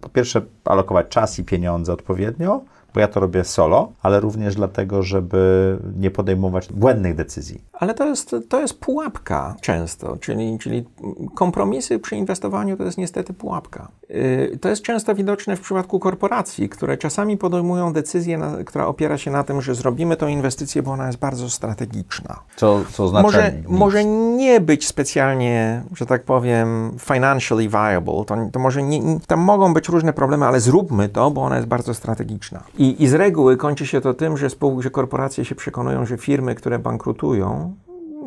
po pierwsze alokować czas i pieniądze odpowiednio, bo ja to robię solo, ale również dlatego, żeby nie podejmować błędnych decyzji. Ale to jest, to jest pułapka często, czyli, czyli kompromisy przy inwestowaniu to jest niestety pułapka. Yy, To jest często widoczne w przypadku korporacji, które czasami podejmują decyzję, na, która opiera się na tym, że zrobimy tą inwestycję, bo ona jest bardzo strategiczna. Co, co oznacza Może, nic. może nie być specjalnie, że tak powiem, financially viable. To, to może nie- tam mogą być różne problemy, ale zróbmy to, bo ona jest bardzo strategiczna. I, i z reguły kończy się to tym, że, spół, że korporacje się przekonują, że firmy, które bankrutują,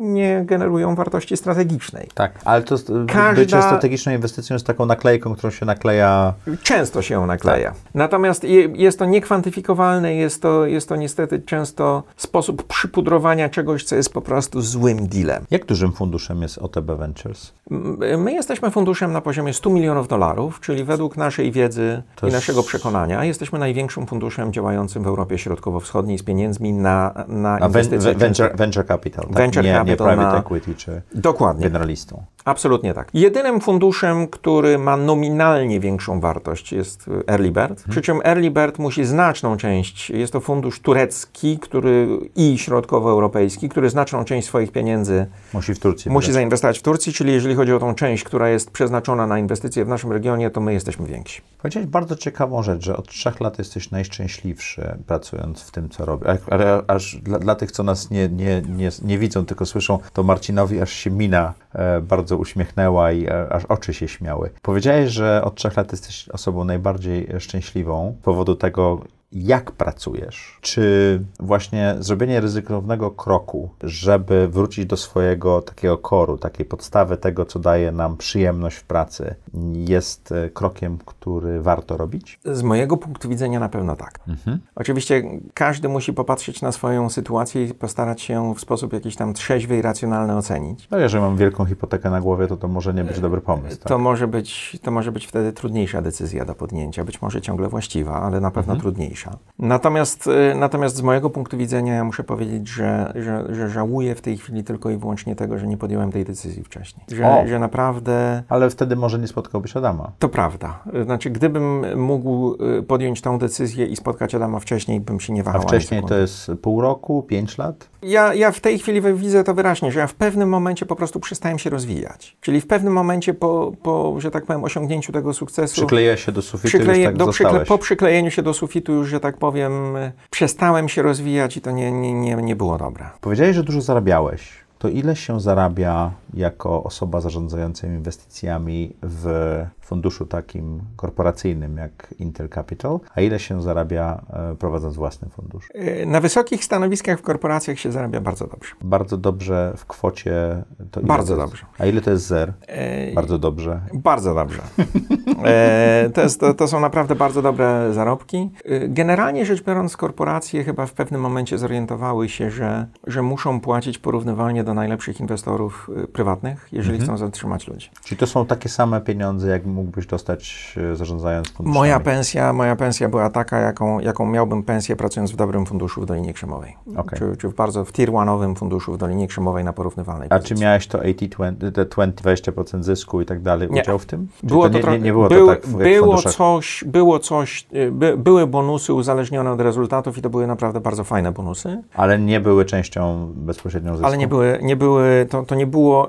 nie generują wartości strategicznej. Tak, ale to Każda- bycie strategiczną inwestycją jest taką naklejką, którą się nakleja Często się ją nakleja. Tak. Natomiast je, jest to niekwantyfikowalne, jest to, jest to niestety często sposób przypudrowania czegoś, co jest po prostu złym dealem. Jak dużym funduszem jest OTB Ventures? My jesteśmy funduszem na poziomie 100 milionów dolarów, czyli według naszej wiedzy To i jest- naszego przekonania jesteśmy największym funduszem działającym w Europie Środkowo-Wschodniej z pieniędzmi na, na inwestycje. ven, venture, venture capital, tak? Venture nie, nie private na- equity czy Dokładnie, generalistą. Absolutnie tak. Jedynym funduszem, który ma nominalnie większą wartość jest y, Early Bird, Mhm. przy czym Early Bird musi znaczną część, jest to fundusz turecki który, i środkowoeuropejski, który znaczną część swoich pieniędzy Musi w Turcji musi wydać. zainwestować w Turcji, czyli jeżeli chodzi o tą część, która jest przeznaczona na inwestycje w naszym regionie, to my jesteśmy więksi. Powiedziałeś bardzo ciekawą rzecz, że od trzech lat jesteś najszczęśliwszy pracując w tym, co robisz. Ale aż dla, dla tych, co nas nie, nie, nie, nie widzą, tylko słyszą, to Marcinowi aż się mina e, bardzo uśmiechnęła i e, aż oczy się śmiały. Powiedziałeś, że od trzech lat jesteś osobą najbardziej szczęśliwą z powodu tego, jak pracujesz? Czy właśnie zrobienie ryzykownego kroku, żeby wrócić do swojego takiego koru, takiej podstawy tego, co daje nam przyjemność w pracy, jest e, krokiem, który warto robić? Z mojego punktu widzenia na pewno tak. Oczywiście każdy musi popatrzeć na swoją sytuację i postarać się w sposób jakiś tam trzeźwy i racjonalny ocenić. No, jeżeli mam wielką hipotekę na głowie, to to może nie być dobry pomysł. Tak? To, może być, to może być wtedy trudniejsza decyzja do podjęcia, być może ciągle właściwa, ale na pewno trudniejsza. Natomiast, y, natomiast z mojego punktu widzenia ja muszę powiedzieć, że, że, że żałuję w tej chwili tylko i wyłącznie tego, że nie podjąłem tej decyzji wcześniej. Że, że naprawdę Ale wtedy może nie spotkałbyś Adama. To prawda. Znaczy, gdybym mógł y, podjąć tą decyzję i spotkać Adama wcześniej, bym się nie A wahał. ani wcześniej to jest pół roku, pięć lat? Ja, ja w tej chwili widzę to wyraźnie, że ja w pewnym momencie po prostu przestałem się rozwijać. Czyli w pewnym momencie po, po że tak powiem, osiągnięciu tego sukcesu... Przykleję się do sufitu przykleje- już tak do zostałeś. po przyklejeniu się do sufitu już, że tak powiem, przestałem się rozwijać i to nie, nie, nie było dobre. Powiedziałeś, że dużo zarabiałeś. To ile się zarabia jako osoba zarządzająca inwestycjami w funduszu takim korporacyjnym jak Intel Capital, a ile się zarabia e, prowadząc własny fundusz? Y, Na wysokich stanowiskach w korporacjach się zarabia bardzo dobrze. Bardzo dobrze w kwocie. To ile Bardzo to dobrze. A ile to jest zer? Y, Bardzo dobrze. Bardzo dobrze. E, to, jest, to, to są naprawdę bardzo dobre zarobki. E, Generalnie rzecz biorąc, korporacje chyba w pewnym momencie zorientowały się, że, że muszą płacić porównywalnie do najlepszych inwestorów e, prywatnych, jeżeli chcą zatrzymać ludzi. Czyli to są takie same pieniądze, jak mógłbyś dostać e, zarządzając funduszami? Moja pensja, moja pensja była taka, jaką, jaką miałbym pensję pracując w dobrym funduszu w Dolinie Krzemowej. Okej. Czy, czy w bardzo w tier one'owym funduszu w Dolinie Krzemowej na porównywalnej A pozycji. czy miałeś to 80-20, te 20, 20% zysku i tak dalej, Nie. udział w tym? Czy Było to nie, nie, nie było był- to tak w, było coś, było coś, y, by, były bonusy uzależnione od rezultatów i to były naprawdę bardzo fajne bonusy, Ale nie były częścią bezpośrednią zysku? ale nie były, nie były to, to nie było,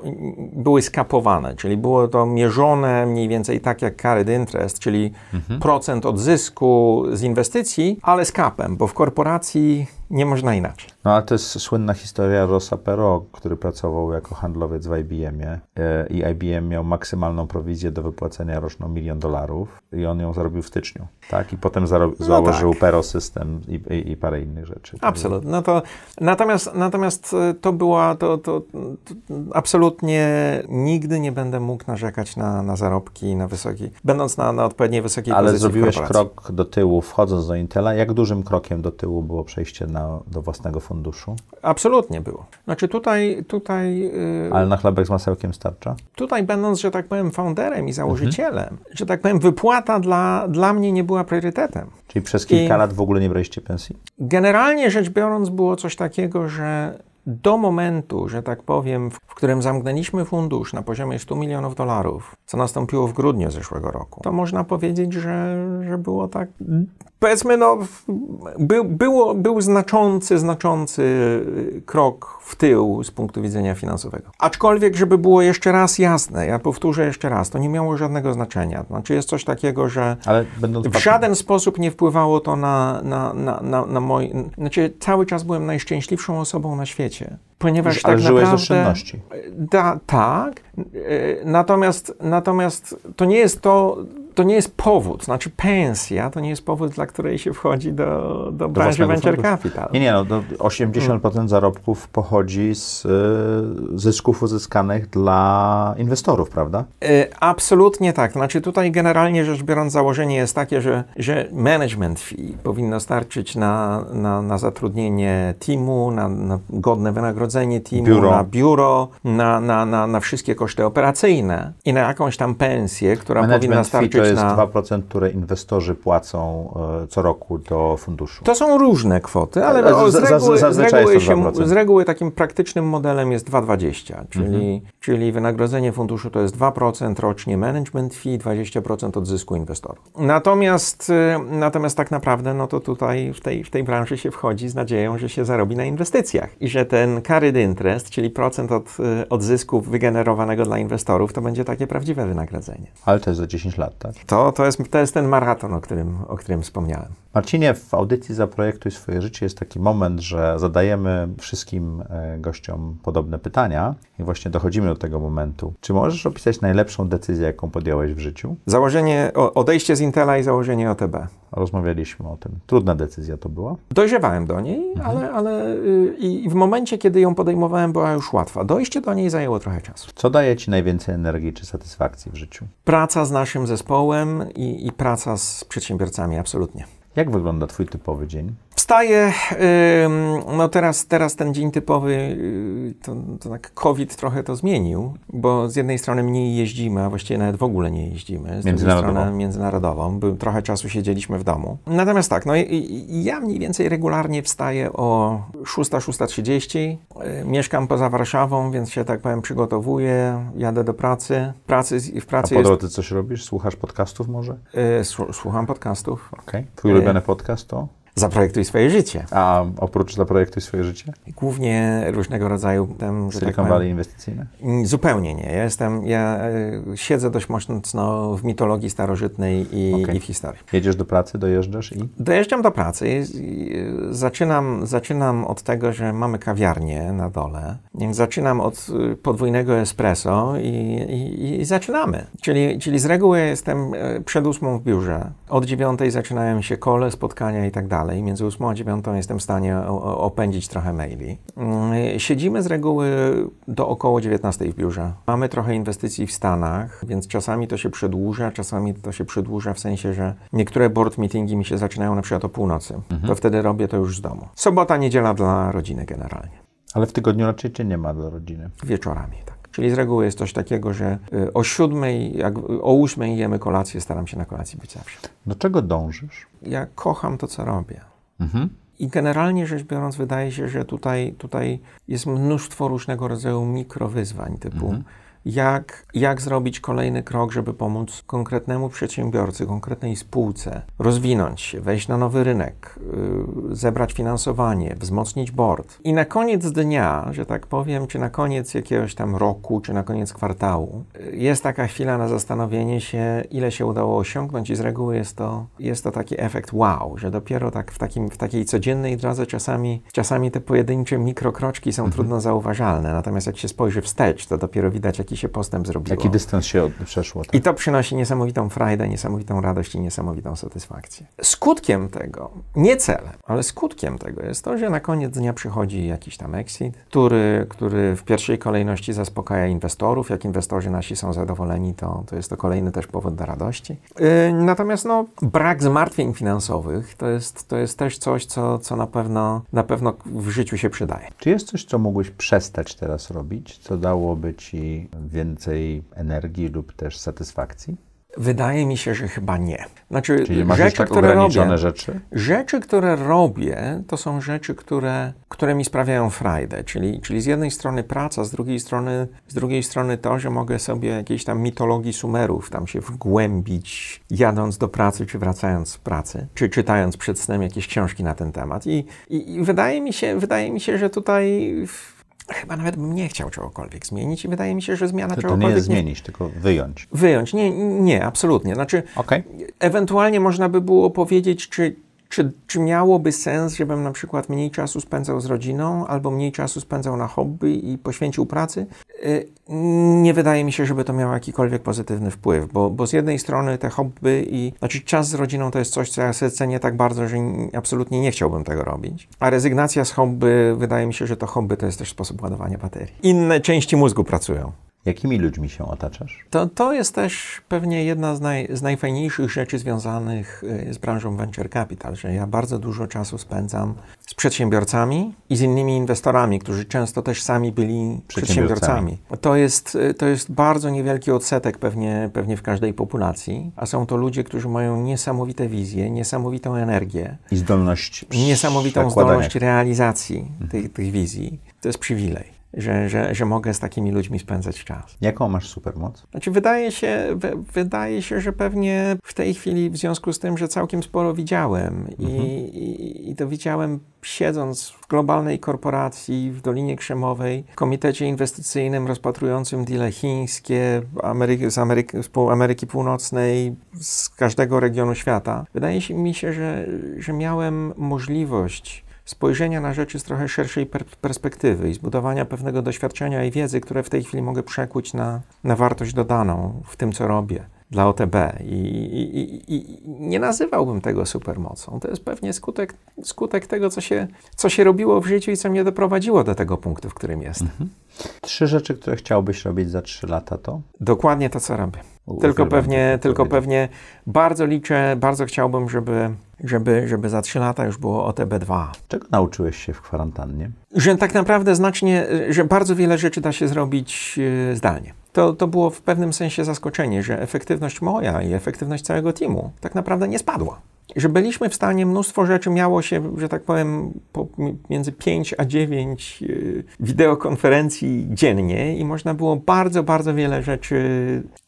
były skapowane, czyli było to mierzone mniej więcej tak jak carried interest, czyli Mhm. procent od zysku z inwestycji, ale z kapem, bo w korporacji Nie można inaczej. No ale to jest słynna historia Rossa Perot, który pracował jako handlowiec w IBM-ie e, i IBM miał maksymalną prowizję do wypłacenia roczną milion dolarów i on ją zarobił w styczniu, tak? I potem No założył tak. Perot System i, i, i parę innych rzeczy. Absolutnie. No to, natomiast, natomiast e, to była, to, to, to absolutnie nigdy nie będę mógł narzekać na, na zarobki, na wysoki, będąc na, na odpowiedniej wysokiej Ale pozycji w zrobiłeś krok do tyłu, wchodząc do Intela. Jak dużym krokiem do tyłu było przejście na, do własnego funduszu? Absolutnie było. Znaczy tutaj, tutaj, yy, Ale na chlebek z masełkiem starcza? tutaj będąc, że tak powiem, founderem i założycielem, że tak powiem, wypłata dla, dla mnie nie była priorytetem. Czyli przez kilka I- lat w ogóle nie braliście pensji? Generalnie rzecz biorąc, było coś takiego, że do momentu, że tak powiem, w w którym zamknęliśmy fundusz na poziomie 100 milionów dolarów, co nastąpiło w grudniu zeszłego roku, to można powiedzieć, że, że było tak. Powiedzmy, no, był, było, był znaczący, znaczący krok w tył z punktu widzenia finansowego. Aczkolwiek, żeby było jeszcze raz jasne, ja powtórzę jeszcze raz, to nie miało żadnego znaczenia. Znaczy, jest coś takiego, że w żaden sposób nie wpływało to na, na, na, na, na mój. Znaczy, cały czas byłem najszczęśliwszą osobą na świecie. Ponieważ Ale tak żyłeś z naprawdę. oszczędności. Da, tak. e, Natomiast, natomiast to nie jest to. To nie jest powód, znaczy pensja to nie jest powód, dla której się wchodzi do, do branży venture capital. Nie, nie, no, to 80% zarobków pochodzi z y, zysków uzyskanych dla inwestorów, prawda? E, Absolutnie tak. Znaczy tutaj generalnie rzecz biorąc założenie jest takie, że, że management fee powinno starczyć na, na, na zatrudnienie teamu, na, na godne wynagrodzenie teamu, Biuro. na biuro, na, na, na, na wszystkie koszty operacyjne i na jakąś tam pensję, która powinna Management fee starczyć to jest na... 2%, które inwestorzy płacą y, co roku do funduszu. To są różne kwoty, ale z, z- reguły, z, reguły się, 2%. z reguły takim praktycznym modelem jest 2,20, czyli, Mhm. czyli wynagrodzenie funduszu to jest 2% rocznie management fee, 20% od zysku inwestorów. Natomiast, y, natomiast tak naprawdę no to tutaj w tej, w tej branży się wchodzi z nadzieją, że się zarobi na inwestycjach i że ten carried interest, czyli procent od, y, od zysku wygenerowanego dla inwestorów, to będzie takie prawdziwe wynagrodzenie. Ale to jest za 10 lat, tak? To, to, jest, to jest ten maraton, o którym, o którym wspomniałem. Marcinie, w audycji Zaprojektuj swoje życie jest taki moment, że zadajemy wszystkim e, gościom podobne pytania i właśnie dochodzimy do tego momentu. Czy możesz opisać najlepszą decyzję, jaką podjąłeś w życiu? Założenie, odejście z Intela i założenie OTB. Rozmawialiśmy o tym. Trudna decyzja to była? Dojrzewałem do niej, Mhm. ale, ale y, i w momencie, kiedy ją podejmowałem, była już łatwa. Dojście do niej zajęło trochę czasu. Co daje Ci najwięcej energii czy satysfakcji w życiu? Praca z naszym zespołem i, i praca z przedsiębiorcami, absolutnie. Jak wygląda Twój typowy dzień? Ym, no teraz, teraz ten dzień typowy, y, to, to tak COVID trochę to zmienił, bo z jednej strony mniej jeździmy, a właściwie nawet w ogóle nie jeździmy. Z drugiej strony międzynarodową, trochę czasu siedzieliśmy w domu. Natomiast tak, no ja mniej więcej regularnie wstaję o 6-6.30, y, mieszkam poza Warszawą, więc się tak powiem przygotowuję, jadę do pracy. pracy w A pracy po jest, drodze coś robisz? Słuchasz podcastów może? y, słu- słucham podcastów. Okej. Twój E, ulubiony podcast to? Zaprojektuj swoje życie. A oprócz Zaprojektuj swoje życie? Głównie różnego rodzaju tam, tak Silicon powiem, Valley inwestycyjne? Mm, Zupełnie nie. Ja jestem, ja e, siedzę dość mocno w mitologii starożytnej i, Okej. i w historii. Jedziesz do pracy, dojeżdżasz i? Dojeżdżam do pracy. i Zaczynam, zaczynam od tego, że mamy kawiarnię na dole. Zaczynam od y, podwójnego espresso i, i, i zaczynamy. Czyli, czyli z reguły jestem e, przed ósmą w biurze. Od dziewiątej zaczynają się kole, spotkania i tak dalej. Między ósmą a dziewiątą jestem w stanie opędzić trochę maili. Mm, Siedzimy z reguły do około 19 w biurze. Mamy trochę inwestycji w Stanach, więc czasami to się przedłuża, czasami to się przedłuża w sensie, że niektóre board meetingi mi się zaczynają na przykład o północy. To wtedy robię to już z domu. Sobota, niedziela dla rodziny generalnie. Ale w tygodniu raczej Cię nie ma dla rodziny. Wieczorami, tak. Czyli z reguły jest coś takiego, że y, o siódmej, jak o ósmej jemy kolację, staram się na kolacji być zawsze. Do czego dążysz? Ja kocham to, co robię. Mhm. I generalnie rzecz biorąc, wydaje się, że tutaj, tutaj jest mnóstwo różnego rodzaju mikrowyzwań, typu jak, jak zrobić kolejny krok, żeby pomóc konkretnemu przedsiębiorcy, konkretnej spółce rozwinąć się, wejść na nowy rynek, yy, zebrać finansowanie, wzmocnić board. I na koniec dnia, że tak powiem, czy na koniec jakiegoś tam roku, czy na koniec kwartału, yy, jest taka chwila na zastanowienie się, ile się udało osiągnąć i z reguły jest to, jest to taki efekt wow, że dopiero tak w, takim, w takiej codziennej drodze czasami, czasami te pojedyncze mikrokroczki są trudno zauważalne, natomiast jak się spojrzy wstecz, to dopiero widać, jaki się postęp zrobiło. Jaki dystans się od, przeszło. Tak? I to przynosi niesamowitą frajdę, niesamowitą radość i niesamowitą satysfakcję. Skutkiem tego, nie celem, ale skutkiem tego jest to, że na koniec dnia przychodzi jakiś tam exit, który, który w pierwszej kolejności zaspokaja inwestorów. Jak inwestorzy nasi są zadowoleni, to, to jest to kolejny też powód do radości. Yy, natomiast no, brak zmartwień finansowych to jest, to jest też coś, co, co na, pewno, na pewno w życiu się przydaje. Czy jest coś, co mógłbyś przestać teraz robić, co dałoby ci więcej energii lub też satysfakcji? Wydaje mi się, że chyba nie. Znaczy, Czyli masz rzeczy, tak które ograniczone robię, rzeczy? Rzeczy, które robię, to są rzeczy, które, które mi sprawiają frajdę. Czyli, czyli z jednej strony praca, z drugiej strony, z drugiej strony to, że mogę sobie jakiejś tam mitologii Sumerów tam się wgłębić, jadąc do pracy, czy wracając z pracy, czy czytając przed snem jakieś książki na ten temat. I, i, i wydaje, mi się, wydaje mi się, że tutaj chyba nawet bym nie chciał czegokolwiek zmienić i wydaje mi się, że zmiana To, to czegokolwiek nie jest zmienić, tylko wyjąć. Wyjąć. Nie, nie, absolutnie. Znaczy, Okej. ewentualnie można by było powiedzieć, czy, czy, czy miałoby sens, żebym na przykład mniej czasu spędzał z rodziną, albo mniej czasu spędzał na hobby i poświęcił pracy. Y, Nie wydaje mi się, żeby to miało jakikolwiek pozytywny wpływ, bo, bo z jednej strony te hobby i znaczy czas z rodziną to jest coś, co ja sobie cenię tak bardzo, że absolutnie nie chciałbym tego robić. A rezygnacja z hobby, wydaje mi się, że to hobby to jest też sposób ładowania baterii. Inne części mózgu pracują. Jakimi ludźmi się otaczasz? To, to jest też pewnie jedna z, naj, z najfajniejszych rzeczy związanych y, z branżą venture capital, że ja bardzo dużo czasu spędzam z przedsiębiorcami i z innymi inwestorami, którzy często też sami byli Przedsiębiorcami. przedsiębiorcami. To jest, y, to jest bardzo niewielki odsetek pewnie, pewnie w każdej populacji, a są to ludzie, którzy mają niesamowite wizje, niesamowitą energię, I zdolność niesamowitą zdolność realizacji tych, tych wizji. To jest przywilej. Że, że, że mogę z takimi ludźmi spędzać czas. Jaką masz supermoc? Znaczy, wydaje się, wy, wydaje się, że pewnie w tej chwili, w związku z tym, że całkiem sporo widziałem i, i, i to widziałem siedząc w globalnej korporacji w Dolinie Krzemowej, w komitecie inwestycyjnym rozpatrującym deale chińskie Ameryki, z Ameryki, z pół- Ameryki Północnej, z każdego regionu świata. Wydaje się mi się, że, że miałem możliwość spojrzenia na rzeczy z trochę szerszej per perspektywy i zbudowania pewnego doświadczenia i wiedzy, które w tej chwili mogę przekuć na, na wartość dodaną w tym, co robię dla OTB. I, i, i, nie nazywałbym tego supermocą. To jest pewnie skutek, skutek tego, co się, co się robiło w życiu i co mnie doprowadziło do tego punktu, w którym jestem. Trzy rzeczy, które chciałbyś robić za trzy lata, to? Dokładnie to, co robię. U- Tylko pewnie, tylko pewnie bardzo liczę, bardzo chciałbym, żeby, żeby, żeby za trzy lata już było OTB2. Czego nauczyłeś się w kwarantannie? że tak naprawdę znacznie, że bardzo wiele rzeczy da się zrobić e, zdalnie. To, to było w pewnym sensie zaskoczenie, że efektywność moja i efektywność całego teamu tak naprawdę nie spadła. Że byliśmy w stanie, mnóstwo rzeczy miało się, że tak powiem, po, między 5 a 9 y, wideokonferencji dziennie i można było bardzo, bardzo wiele rzeczy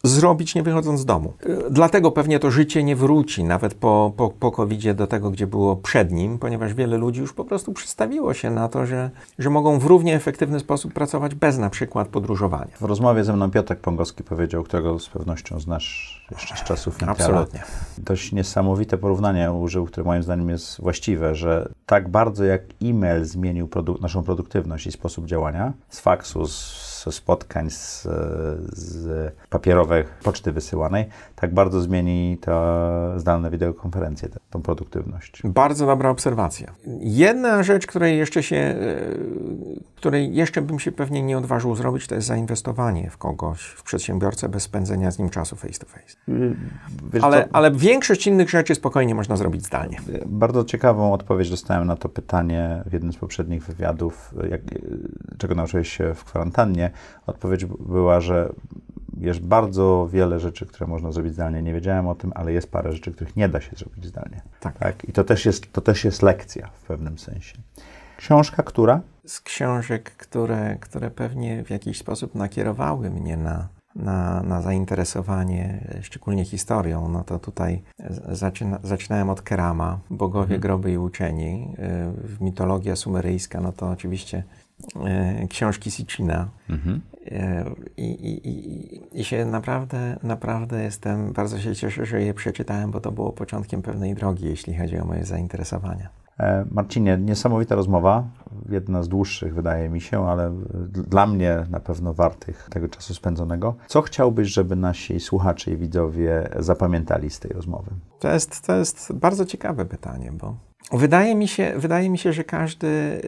zrobić nie wychodząc z domu. Y, Dlatego pewnie to życie nie wróci nawet po, po, po COVID-zie do tego, gdzie było przed nim, ponieważ wiele ludzi już po prostu przystawiło się na to, że, że mogą w równie efektywny sposób pracować bez na przykład podróżowania. W rozmowie ze mną Piotrek Pongowski powiedział, którego z pewnością znasz jeszcze z czasów Intela. Absolutnie. Dość niesamowite porównanie użył, które moim zdaniem jest właściwe, że tak bardzo jak e-mail zmienił produ- naszą produktywność i sposób działania, z faksu, z spotkań, z, z papierowych poczty wysyłanej, tak bardzo zmieni to zdalne wideokonferencje, tą produktywność. Bardzo dobra obserwacja. Jedna rzecz, której jeszcze się, e, której jeszcze bym się pewnie nie odważył zrobić, to jest zainwestowanie w kogoś, w przedsiębiorcę bez spędzenia z nim czasu face to face. Wiesz Ale, ale większość innych rzeczy spokojnie można zrobić zdalnie. Bardzo ciekawą odpowiedź dostałem na to pytanie w jednym z poprzednich wywiadów, jak, czego nauczyłeś się w kwarantannie. Odpowiedź była, że jest bardzo wiele rzeczy, które można zrobić zdalnie. Nie wiedziałem o tym, ale jest parę rzeczy, których nie da się zrobić zdalnie. Tak. tak? I to też, jest, to też jest lekcja w pewnym sensie. Książka, która? z książek, które, które pewnie w jakiś sposób nakierowały mnie na, na, na zainteresowanie, szczególnie historią, no to tutaj zaczyna, zaczynałem od Kerama, Bogowie, Groby i Uczeni. Y, Mitologia sumeryjska, no to oczywiście książki Sitchina. Mhm. I, i, i, I się naprawdę, naprawdę jestem, bardzo się cieszę, że je przeczytałem, bo to było początkiem pewnej drogi, jeśli chodzi o moje zainteresowania. E, Marcinie, niesamowita rozmowa, jedna z dłuższych wydaje mi się, ale dla mnie na pewno wartych tego czasu spędzonego. Co chciałbyś, żeby nasi słuchacze i widzowie zapamiętali z tej rozmowy? To jest, to jest bardzo ciekawe pytanie, bo wydaje mi się, wydaje mi się że każdy,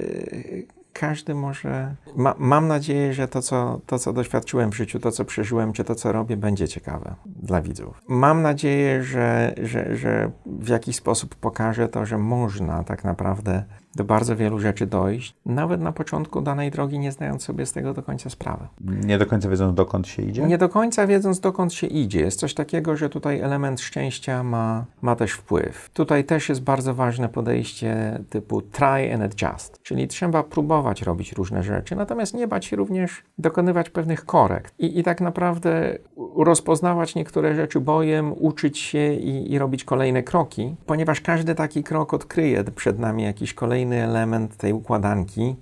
każdy może. Ma, mam nadzieję, że to co, to, co doświadczyłem w życiu, to, co przeżyłem, czy to, co robię, będzie ciekawe dla widzów. Mam nadzieję, że, że, że w jakiś sposób pokażę to, że można tak naprawdę do bardzo wielu rzeczy dojść, nawet na początku danej drogi, nie zdając sobie z tego do końca sprawy. Nie do końca wiedząc, dokąd się idzie? Nie do końca wiedząc, dokąd się idzie. Jest coś takiego, że tutaj element szczęścia ma, ma też wpływ. Tutaj też jest bardzo ważne podejście typu try and adjust, czyli trzeba próbować robić różne rzeczy, natomiast nie bać się również dokonywać pewnych korekt i, i tak naprawdę rozpoznawać niektóre rzeczy bojem, uczyć się i, i robić kolejne kroki, ponieważ każdy taki krok odkryje przed nami jakiś kolejny kolejny element tej układanki.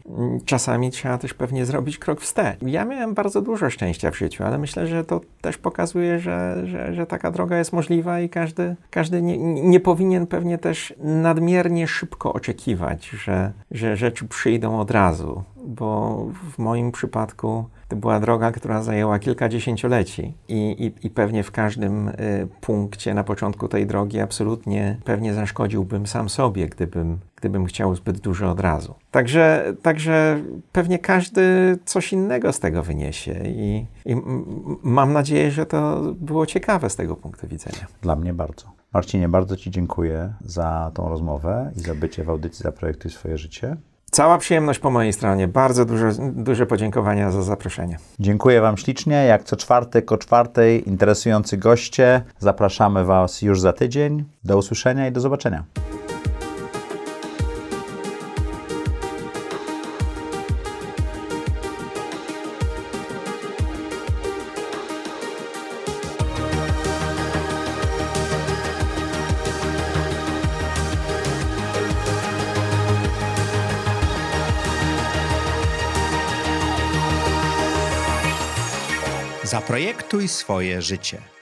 Czasami trzeba też pewnie zrobić krok wstecz. Ja miałem bardzo dużo szczęścia w życiu, ale myślę, że to też pokazuje, że, że, że taka droga jest możliwa i każdy, każdy nie, nie powinien pewnie też nadmiernie szybko oczekiwać, że, że rzeczy przyjdą od razu, bo w moim przypadku to była droga, która zajęła kilka dziesięcioleci i, i, i pewnie w każdym y, punkcie na początku tej drogi absolutnie pewnie zaszkodziłbym sam sobie, gdybym, gdybym chciał zbyt dużo od razu. Także, także pewnie każdy coś innego z tego wyniesie i, i mam nadzieję, że to było ciekawe z tego punktu widzenia. Dla mnie bardzo. Marcinie, bardzo Ci dziękuję za tą rozmowę i za bycie w audycji Zaprojektuj swoje życie. Cała przyjemność po mojej stronie. Bardzo duże, duże podziękowania za zaproszenie. Dziękuję Wam ślicznie. Jak co czwartek o czwartej interesujący goście. Zapraszamy Was już za tydzień. Do usłyszenia i do zobaczenia. Zaprojektuj swoje życie.